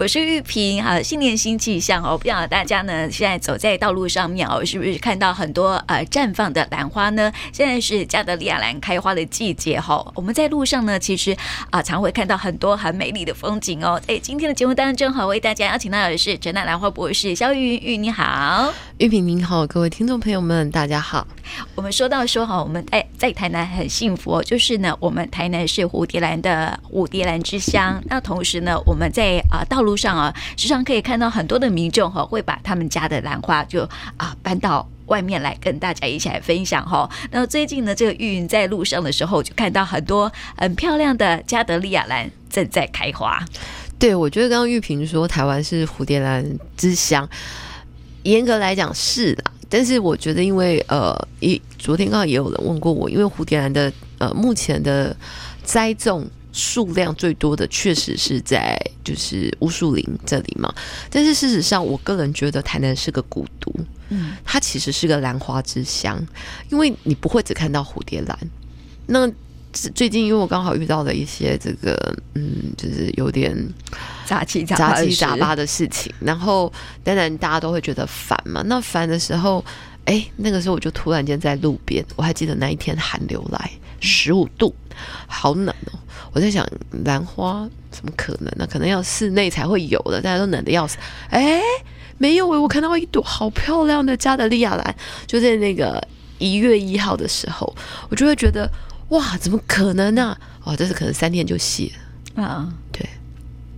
我是玉萍，好，新年新气象哦！不知道大家呢，现在走在道路上面哦，是不是看到很多呃绽放的兰花呢？现在是加德利亚兰开花的季节哈、哦。我们在路上呢，其实啊、呃，常会看到很多很美丽的风景哦。哎，今天的节目当中正好为大家邀请到的是陈乃兰花博士肖玉玉，你好，玉萍您好，各位听众朋友们，大家好。我们说到说哈，我们在在台南很幸福哦，就是呢，我们台南是蝴蝶兰的蝴蝶兰之乡。那同时呢，我们在啊、呃、道路路上啊，时常可以看到很多的民众哈，会把他们家的兰花就啊搬到外面来跟大家一起来分享哈。那最近呢，这个玉云在路上的时候，就看到很多很漂亮的加德利亚兰正在开花。对，我觉得刚刚玉萍说台湾是蝴蝶兰之乡，严格来讲是啦。但是我觉得，因为呃，一昨天刚好也有人问过我，因为蝴蝶兰的呃目前的栽种数量最多的确实是在就是乌树林这里嘛。但是事实上，我个人觉得台南是个古都，嗯，它其实是个兰花之乡，因为你不会只看到蝴蝶兰。那最近因为我刚好遇到了一些这个嗯，就是有点杂七杂杂七杂八的事情，然后当然大家都会觉得烦嘛。那烦的时候，哎，那个时候我就突然间在路边，我还记得那一天寒流来，十五度，好冷哦。我在想兰花怎么可能呢？可能要室内才会有的，大家都冷的要死。哎，没有诶，我看到一朵好漂亮的加德利亚兰，就在那个一月一号的时候，我就会觉得。哇，怎么可能呢、啊？哦，这是可能三天就谢了啊！对，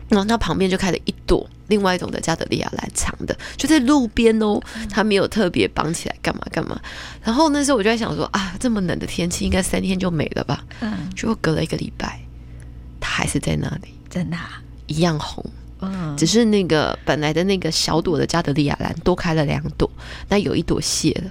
然后它旁边就开了一朵另外一种的加德利亚兰长的，就在路边哦，它没有特别绑起来干嘛干嘛。然后那时候我就在想说啊，这么冷的天气，应该三天就没了吧？嗯，结果隔了一个礼拜，它还是在那里，真的、啊、一样红。嗯，只是那个本来的那个小朵的加德利亚兰多开了两朵，那有一朵谢了。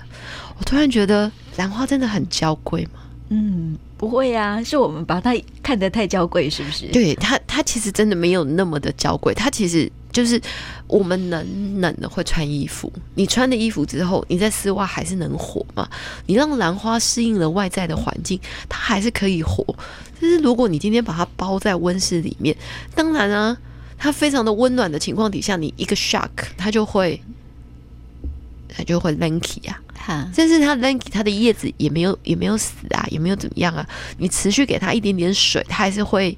我突然觉得兰花真的很娇贵嘛。嗯，不会呀、是我们把它看得太娇贵，是不是？对它，它其实真的没有那么的娇贵。它其实就是我们冷冷的会穿衣服，你穿的衣服之后，你在丝袜还是能活嘛？你让兰花适应了外在的环境，它还是可以活。但是如果你今天把它包在温室里面，当然啊，它非常的温暖的情况底下，你一个 shock，它就会。它就会 lanky 啊，但是它 lanky，它的叶子也没有也没有死啊，也没有怎么样啊。你持续给它一点点水，它还是会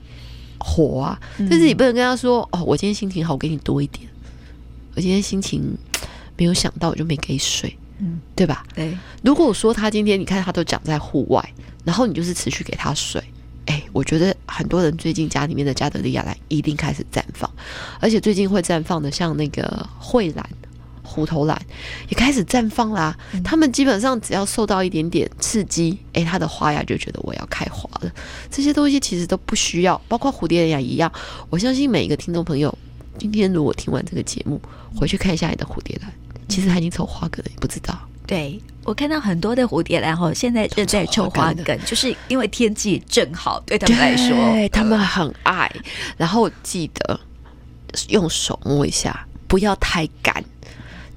活啊。嗯、但是你不能跟他说哦，我今天心情好，我给你多一点。我今天心情没有想到，我就没给水，嗯，对吧？对。如果说他今天你看他都长在户外，然后你就是持续给他水，哎，我觉得很多人最近家里面的加德利亚兰一定开始绽放，而且最近会绽放的像那个蕙兰。虎头兰也开始绽放啦，嗯，他们基本上只要受到一点点刺激，诶，它的花呀就觉得我要开花了。这些东西其实都不需要，包括蝴蝶兰一样。我相信每一个听众朋友，今天如果听完这个节目，回去看一下你的蝴蝶兰，其实它已经抽花梗了，你不知道。对，我看到很多的蝴蝶兰哈，现在正在抽花梗，就是因为天气正好，对他们来说，对他们很爱。然后记得用手摸一下，不要太干。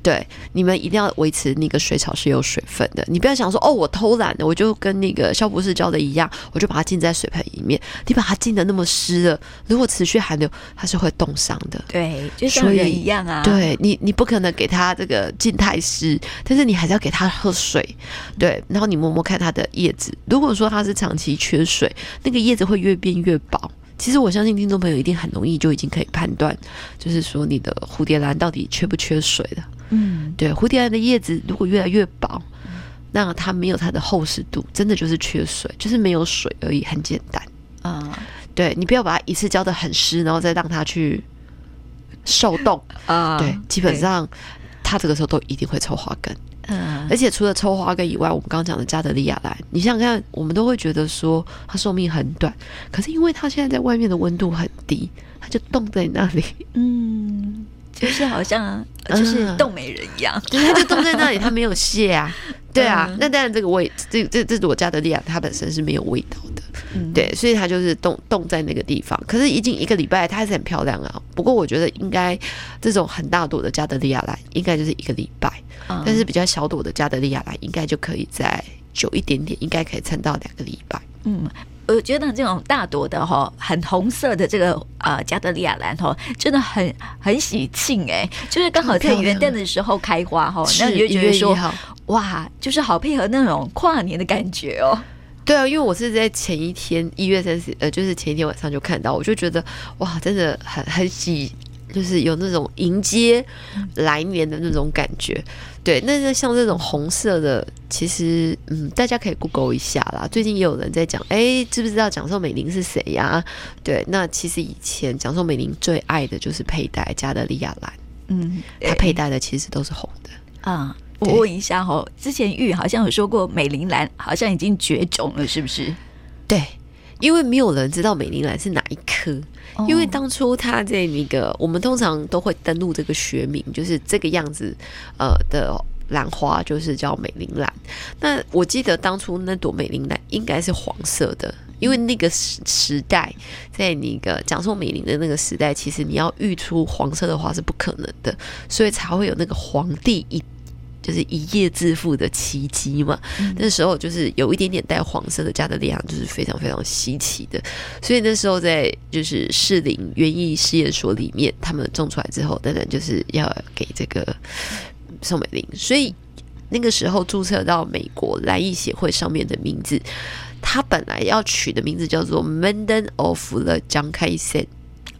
对，你们一定要维持那个水草是有水分的。你不要想说哦，我偷懒的，我就跟那个肖博士教的一样，我就把它浸在水盆里面。你把它浸得那么湿了，如果持续寒流，它是会冻伤的。对，就像人一样啊。对你，你不可能给它这个浸太湿，但是你还是要给它喝水。对，然后你摸摸看它的叶子，如果说它是长期缺水，那个叶子会越变越薄。其实我相信听众朋友一定很容易就已经可以判断，就是说你的蝴蝶兰到底缺不缺水了。嗯，对，蝴蝶兰的叶子如果越来越薄，那它没有它的厚实度，真的就是缺水，就是没有水而已，很简单啊。对，你不要把它一次浇的很湿，然后再让它去受冻啊。对，基本上它这个时候都一定会抽花根。嗯，而且除了抽花根以外，我们刚刚讲的加德利亚兰，你想想看，我们都会觉得说它寿命很短，可是因为它现在在外面的温度很低，它就冻在那里。嗯。就是好像就是冻美人一样，它就 冻在那里，它没有卸啊，对啊。嗯、那当然，这个味，这这这是我家的利亚，它本身是没有味道的，嗯、对，所以它就是冻冻在那个地方。可是已经一个礼拜，它还是很漂亮啊。不过我觉得应该这种很大朵的加德利亚兰，应该就是一个礼拜，嗯、但是比较小朵的加德利亚兰，应该就可以在久一点点，应该可以撑到两个礼拜。嗯，我觉得这种大朵的哈，很红色的这个呃加德利亚兰哈，真的很很喜庆哎，就是刚好在元旦的时候开花哈，那你就觉得说哇，就是好配合那种跨年的感觉哦。对啊，因为我是在前一天一月三十，呃，就是前一天晚上就看到，我就觉得哇，真的很很喜，就是有那种迎接来年的那种感觉。对，那那像这种红色的，其实嗯，大家可以 Google 一下啦。最近也有人在讲，哎，知不知道蒋宋美龄是谁呀、啊？对，那其实以前蒋宋美龄最爱的就是佩戴加德利亚蓝，嗯，她佩戴的其实都是红的啊。我问一下哦，之前玉好像有说过美玲兰好像已经绝种了，是不是？对，因为没有人知道美龄兰是哪一颗，哦、因为当初他在那个，我们通常都会登录这个学名，就是这个样子，呃的兰花就是叫美龄兰。那我记得当初那朵美龄兰应该是黄色的，因为那个时时代，在那个蒋宋美玲的那个时代，其实你要育出黄色的花是不可能的，所以才会有那个皇帝一。就是一夜致富的奇迹嘛，嗯、那时候就是有一点点带黄色的加德利亚，就是非常非常稀奇的，所以那时候在就是士林园艺试验所里面，他们种出来之后，当然就是要给这个宋美龄，所以那个时候注册到美国兰艺协会上面的名字，他本来要取的名字叫做 Menden of the 蒋开森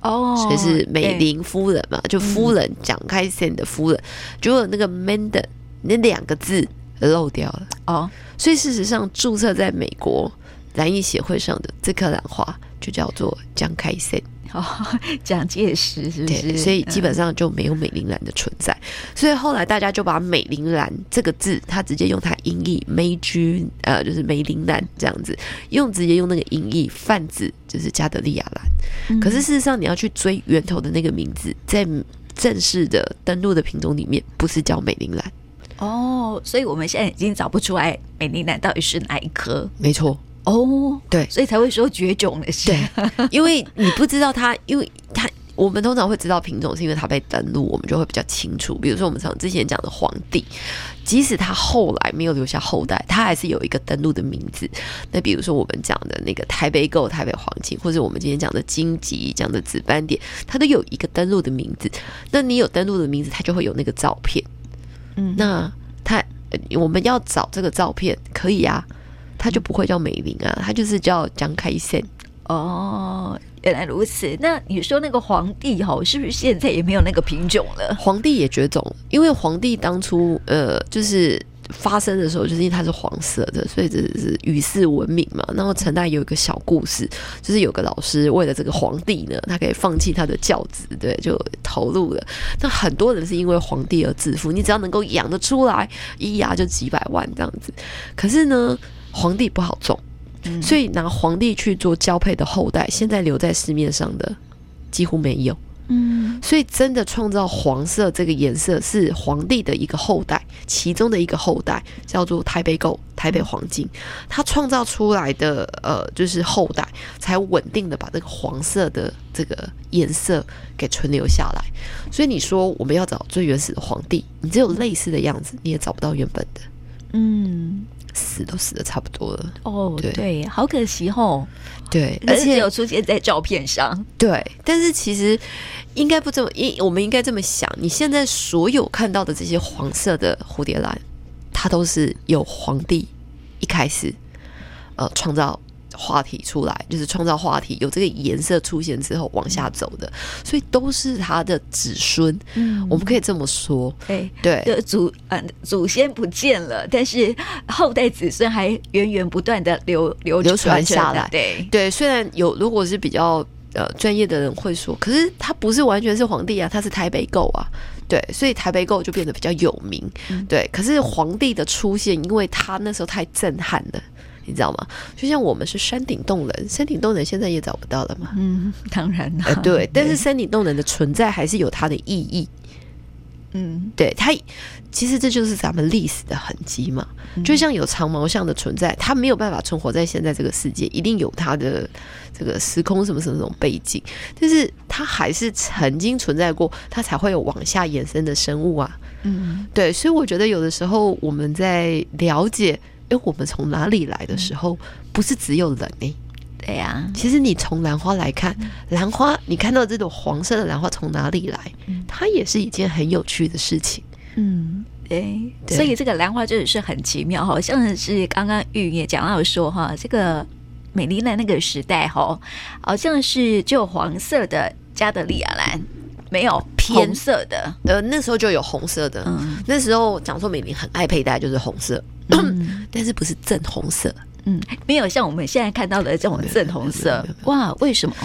哦，所以是美龄夫人嘛，就夫人蒋开森的夫人，结果那个 Maiden 那两个字漏掉了哦，所以事实上注册在美国蓝艺协会上的这颗兰花就叫做蒋开森哦，蒋介石是不是？对，所以基本上就没有美林兰的存在。嗯、所以后来大家就把美林兰这个字，它直接用它音译梅居呃，就是美林兰这样子，用直接用那个音译泛指就是加德利亚兰。嗯、可是事实上你要去追源头的那个名字，在正式的登录的品种里面，不是叫美林兰。哦，所以我们现在已经找不出来美丽兰到底是哪一颗？没错，哦，对，所以才会说绝种的是，对，因为你不知道它，因为它，我们通常会知道品种，是因为它被登录，我们就会比较清楚。比如说我们常之前讲的皇帝，即使他后来没有留下后代，他还是有一个登录的名字。那比如说我们讲的那个台北狗、台北黄金，或者我们今天讲的金桔、讲的紫斑点，它都有一个登录的名字。那你有登录的名字，它就会有那个照片。嗯，那他我们要找这个照片可以啊，他就不会叫美玲啊，他就是叫江开森。哦，原来如此。那你说那个皇帝哈，是不是现在也没有那个品种了？皇帝也绝种，因为皇帝当初呃就是。发生的时候，就是因为它是黄色的，所以这是与世闻名嘛。然后陈代有一个小故事，就是有个老师为了这个皇帝呢，他可以放弃他的教职，对，就投入了。那很多人是因为皇帝而致富，你只要能够养得出来，一牙就几百万这样子。可是呢，皇帝不好种，所以拿皇帝去做交配的后代，现在留在市面上的几乎没有。嗯，所以真的创造黄色这个颜色是皇帝的一个后代，其中的一个后代叫做台北狗、台北黄金，他创造出来的呃就是后代才稳定的把这个黄色的这个颜色给存留下来。所以你说我们要找最原始的皇帝，你只有类似的样子，你也找不到原本的。嗯。死都死的差不多了。哦，对，对，好可惜哦，对，而且有出现在照片上，对，但是其实应该不这么，应我们应该这么想，你现在所有看到的这些黄色的蝴蝶兰，它都是有皇帝一开始呃创造。话题出来就是创造话题，有这个颜色出现之后往下走的，所以都是他的子孙。嗯，我们可以这么说。欸、对对，祖呃祖先不见了，但是后代子孙还源源不断的流流流传下来。对对，虽然有如果是比较呃专业的人会说，可是他不是完全是皇帝啊，他是台北狗啊。对，所以台北购就变得比较有名。嗯、对，可是皇帝的出现，因为他那时候太震撼了。你知道吗？就像我们是山顶洞人，山顶洞人现在也找不到了嘛。嗯，当然了。呃，对，但是山顶洞人的存在还是有它的意义。嗯，对，它其实这就是咱们历史的痕迹嘛。就像有长毛象的存在，它没有办法存活在现在这个世界，一定有它的这个时空什么什么这种背景，但是它还是曾经存在过，它才会有往下延伸的生物啊。嗯，对，所以我觉得有的时候我们在了解。哎，我们从哪里来的时候，不是只有人哎、欸，对呀、啊，其实你从兰花来看，兰花你看到这朵黄色的兰花从哪里来，它也是一件很有趣的事情。嗯，对，对，所以这个兰花真的是很奇妙，好像是刚刚玉也讲到说哈，这个美丽兰那个时代哈，好像是就黄色的加德利亚兰，没有偏色的，呃，那时候就有红色的，嗯、那时候讲说美玲很爱佩戴就是红色，嗯、但是不是正红色，嗯，没有像我们现在看到的这种正红色，哇，为什么？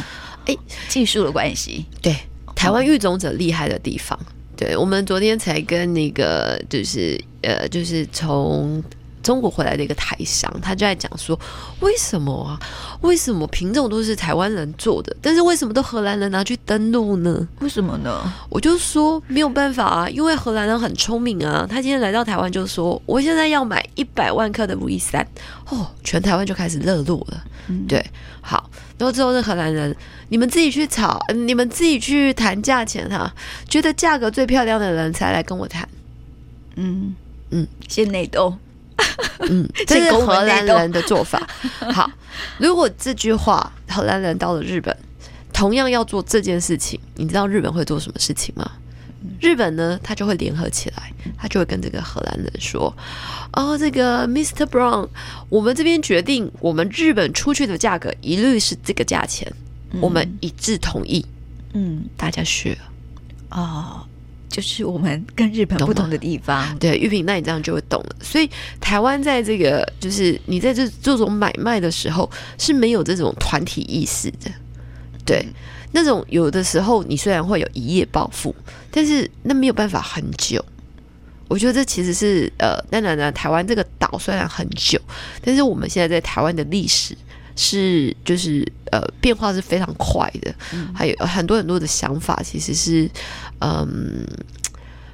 哎，技术的关系，对，台湾育种者厉害的地方。对，我们昨天才跟那个就是呃，就是从中国回来的一个台商，他就在讲说，为什么啊？为什么品种都是台湾人做的，但是为什么都荷兰人拿去登录呢？为什么呢？我就说没有办法啊，因为荷兰人很聪明啊。他今天来到台湾就说，我现在要买一百万克的 V 三，哦，全台湾就开始热络了。嗯、对，好，然后之后是荷兰人。你们自己去炒，你们自己去谈价钱哈。觉得价格最漂亮的人才来跟我谈。嗯嗯，先内斗。嗯，这是荷兰人的做法。好，如果这句话荷兰人到了日本，同样要做这件事情，你知道日本会做什么事情吗？日本呢，他就会联合起来，他就会跟这个荷兰人说：“哦，这个 Mr. Brown，我们这边决定，我们日本出去的价格一律是这个价钱。”我们一致同意，嗯，大家学哦，就是我们跟日本不同的地方。对，玉萍，那你这样就会懂了。所以台湾在这个，就是你在这这种买卖的时候是没有这种团体意识的。对，嗯、那种有的时候你虽然会有一夜暴富，但是那没有办法很久。我觉得这其实是呃，当然呢，台湾这个岛虽然很久，但是我们现在在台湾的历史。是，就是呃，变化是非常快的，嗯、还有很多很多的想法，其实是嗯，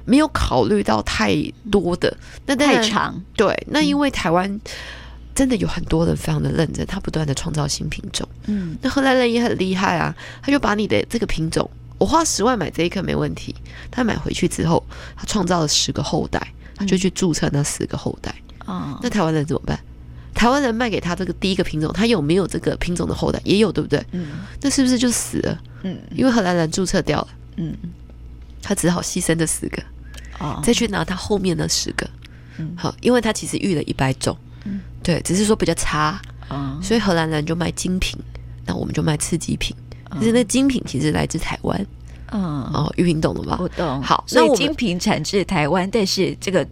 没有考虑到太多的，那太长。对，那因为台湾真的有很多人非常的认真，他不断的创造新品种。嗯，那荷兰人也很厉害啊，他就把你的这个品种，我花十万买这一颗没问题，他买回去之后，他创造了十个后代，他就去注册那十个后代。啊、嗯，那台湾人怎么办？台湾人卖给他这个第一个品种，他有没有这个品种的后代？也有，对不对？嗯，那是不是就死了？嗯，因为荷兰人注册掉了。嗯，他只好牺牲这十个，哦，再去拿他后面那十个。嗯，好，因为他其实育了一百种。嗯，对，只是说比较差。嗯，所以荷兰人就卖精品，那我们就卖次级品。但是那精品其实来自台湾。嗯，哦，玉萍懂了吧？我懂。好，所以精品产自台湾，但是这个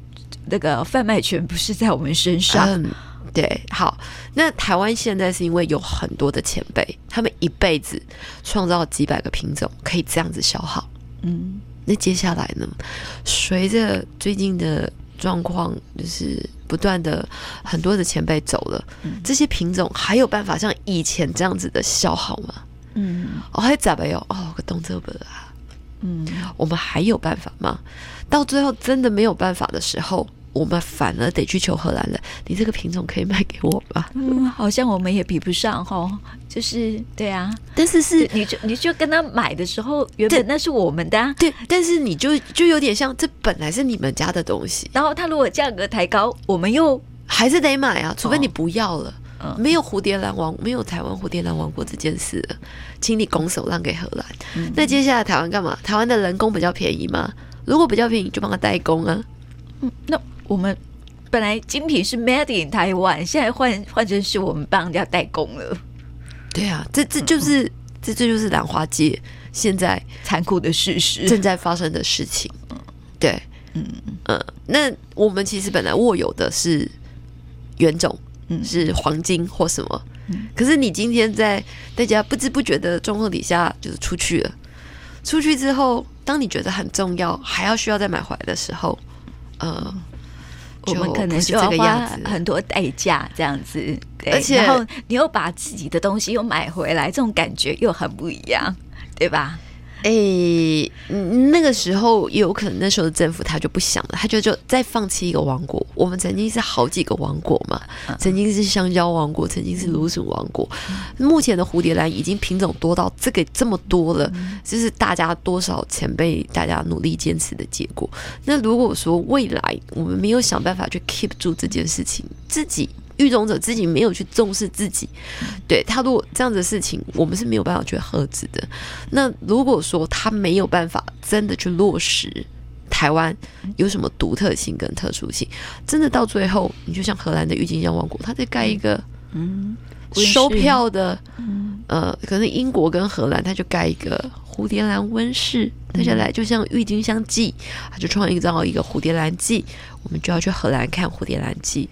那个贩卖权不是在我们身上。嗯对，好，那台湾现在是因为有很多的前辈，他们一辈子创造几百个品种，可以这样子消耗。嗯，那接下来呢？随着最近的状况，就是不断的很多的前辈走了，嗯、这些品种还有办法像以前这样子的消耗吗？嗯，哦，还咋没有？哦，个动作不啊？嗯，我们还有办法吗？到最后真的没有办法的时候。我们反而得去求荷兰了，你这个品种可以卖给我吗？嗯，好像我们也比不上哈，就是对啊。但是是你就你就跟他买的时候，原本那是我们的，啊，对。但是你就就有点像，这本来是你们家的东西，然后他如果价格抬高，我们又还是得买啊，除非你不要了。哦，没有蝴蝶兰王，没有台湾蝴蝶兰王国这件事了，请你拱手让给荷兰。嗯，那接下来台湾干嘛？台湾的人工比较便宜吗？如果比较便宜，就帮他代工啊。嗯，那。我们本来精品是 made in 台湾，现在换换成是我们帮人家代工了。对啊，这这就是、嗯、这这就是兰花界现在残酷的事实，正在发生的事情。嗯，对，嗯嗯，那我们其实本来握有的是原种，嗯，是黄金或什么，嗯，可是你今天在大家不知不觉的状况底下，就是出去了，出去之后，当你觉得很重要，还要需要再买回来的时候，呃。我们可能就要花很多代价，这样子，对，而且然后你又把自己的东西又买回来，这种感觉又很不一样，对吧？诶、欸，那个时候也有可能，那时候的政府他就不想了，他就就再放弃一个王国。我们曾经是好几个王国嘛，曾经是香蕉王国，曾经是芦笋王国。目前的蝴蝶兰已经品种多到这个这么多了，就是大家多少前辈大家努力坚持的结果。那如果说未来我们没有想办法去 keep 住这件事情，自己育种者自己没有去重视自己，对他如果这样子的事情，我们是没有办法去遏制的。那如果说他没有办法真的去落实台湾有什么独特性跟特殊性，真的到最后，你就像荷兰的郁金香王国，他在盖一个嗯收票的，呃，可能英国跟荷兰他就盖一个蝴蝶兰温室，接下来就像郁金香季，他就创造一个蝴蝶兰季，我们就要去荷兰看蝴蝶兰季，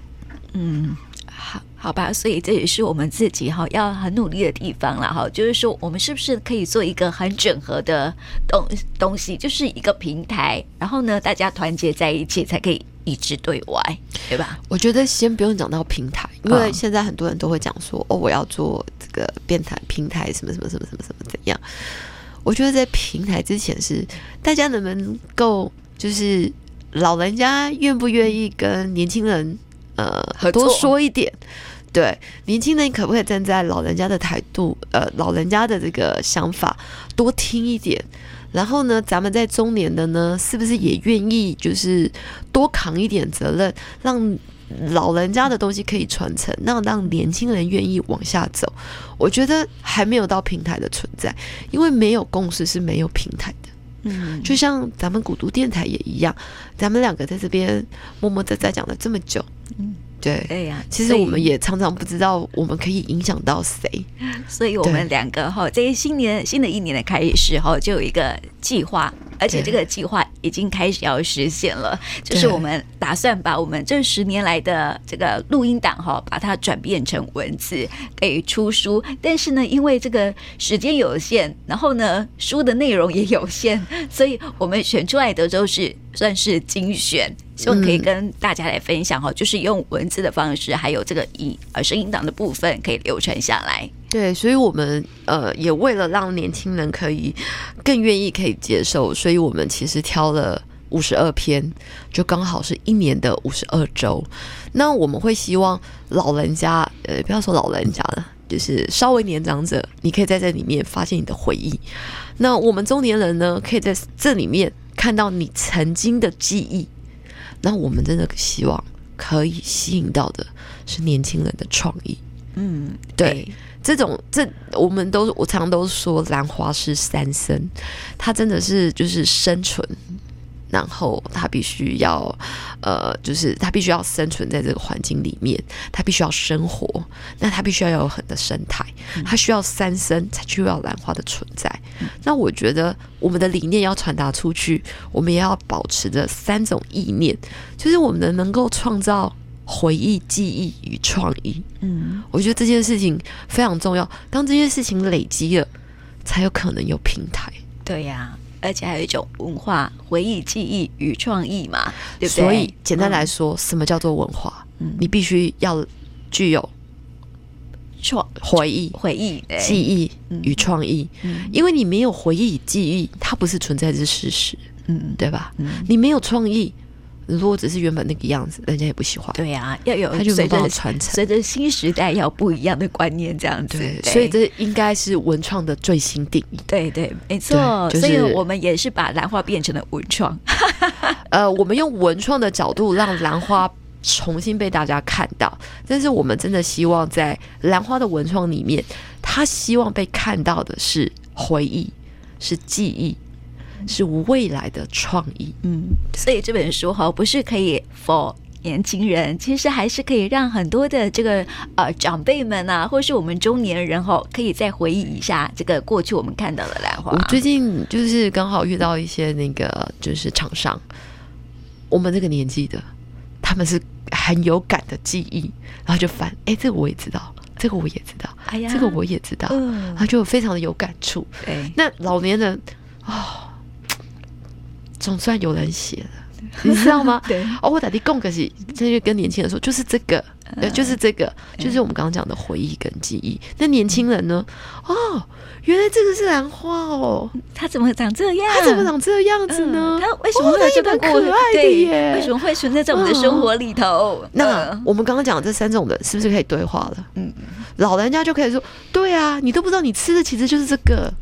嗯。好，好吧，所以这也是我们自己哈要很努力的地方了哈。就是说，我们是不是可以做一个很整合的东东西，就是一个平台，然后呢，大家团结在一起，才可以一致对外，对吧？我觉得先不用讲到平台，因为现在很多人都会讲说，哦，哦，我要做这个变态平台，什么什么什么什么什么怎样？我觉得在平台之前是大家能不能够，就是老人家愿不愿意跟年轻人。呃，多说一点，对年轻人，可不可以站在老人家的态度？呃，老人家的这个想法多听一点。然后呢，咱们在中年的呢，是不是也愿意就是多扛一点责任，让老人家的东西可以传承，让让年轻人愿意往下走？我觉得还没有到平台的存在，因为没有共识是没有平台的。嗯，就像咱们古都电台也一样，咱们两个在这边默默在在讲了这么久。嗯，对，对呀。其实我们也常常不知道我们可以影响到谁，所以我们两个哈，在新年新的一年的开始哈，就有一个计划。而且这个计划已经开始要实现了，就是我们打算把我们这十年来的这个录音档哈，把它转变成文字，给出书。但是呢，因为这个时间有限，然后呢，书的内容也有限，所以我们选出来的都是算是精选，希望可以跟大家来分享哈，就是用文字的方式，还有这个以呃声音档的部分可以流传下来。对，所以我们呃也为了让年轻人可以更愿意可以接受，所以我们其实挑了五十二篇，就刚好是一年的五十二周。那我们会希望老人家，呃，不要说老人家了，就是稍微年长者，你可以在这里面发现你的回忆。那我们中年人呢，可以在这里面看到你曾经的记忆。那我们真的希望可以吸引到的是年轻人的创意。嗯，对。这种这我们都我常常都说兰花是三生，它真的是就是生存，然后他必须要呃，就是他必须要生存在这个环境里面，他必须要生活，那他必须要有很的生态，他需要三生才需要兰花的存在。那我觉得我们的理念要传达出去，我们也要保持着三种意念，就是我们能够创造。回忆、记忆与创意，嗯，我觉得这件事情非常重要。当这件事情累积了，才有可能有平台。对呀、啊，而且还有一种文化、回忆、记忆与创意嘛，对不对？所以简单来说，嗯、什么叫做文化？嗯，你必须要具有创回忆、回忆、记忆与创意。嗯，因为你没有回忆与记忆，它不是存在之事实。嗯，对吧？嗯，你没有创意。如果只是原本那个样子，人家也不喜欢。对呀、啊，要有他就随着传承，随着新时代要不一样的观念，这样子。对，所以这应该是文创的最新定义。对对，没错。就是、所以我们也是把兰花变成了文创。呃，我们用文创的角度让兰花重新被大家看到，但是我们真的希望在兰花的文创里面，他希望被看到的是回忆，是记忆。是未来的创意，嗯，所以这本书哈不是可以 for 年轻人，其实还是可以让很多的这个呃长辈们啊，或是我们中年人哈，可以再回忆一下这个过去我们看到的兰花。我最近就是刚好遇到一些那个就是厂商，我们这个年纪的，他们是很有感的记忆，然后就翻，哎，这个我也知道，这个我也知道，哎呀，这个我也知道，嗯，然后就非常的有感触。对，那老年人哦。总算有人写了，你知道吗？对哦，我打的共可是，这就跟年轻人说，就是这个，呃，就是这个，就是我们刚刚讲的回忆跟记忆。那年轻人呢？哦，原来这个是兰花哦，它怎么长这样？它怎么长这样子呢？它为什么会这么可爱的耶？为什么会存在在我们的生活里头？那我们刚刚讲的这三种人是不是可以对话了？嗯，老人家就可以说，对啊，你都不知道你吃的其实就是这个。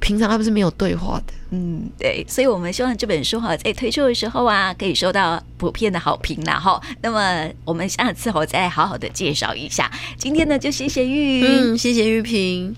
平常他们是没有对话的。嗯，对，所以我们希望这本书哈在推出的时候啊，可以收到普遍的好评啦哈。那么我们下次我再好好的介绍一下。今天呢，就谢谢玉，嗯，谢谢玉萍。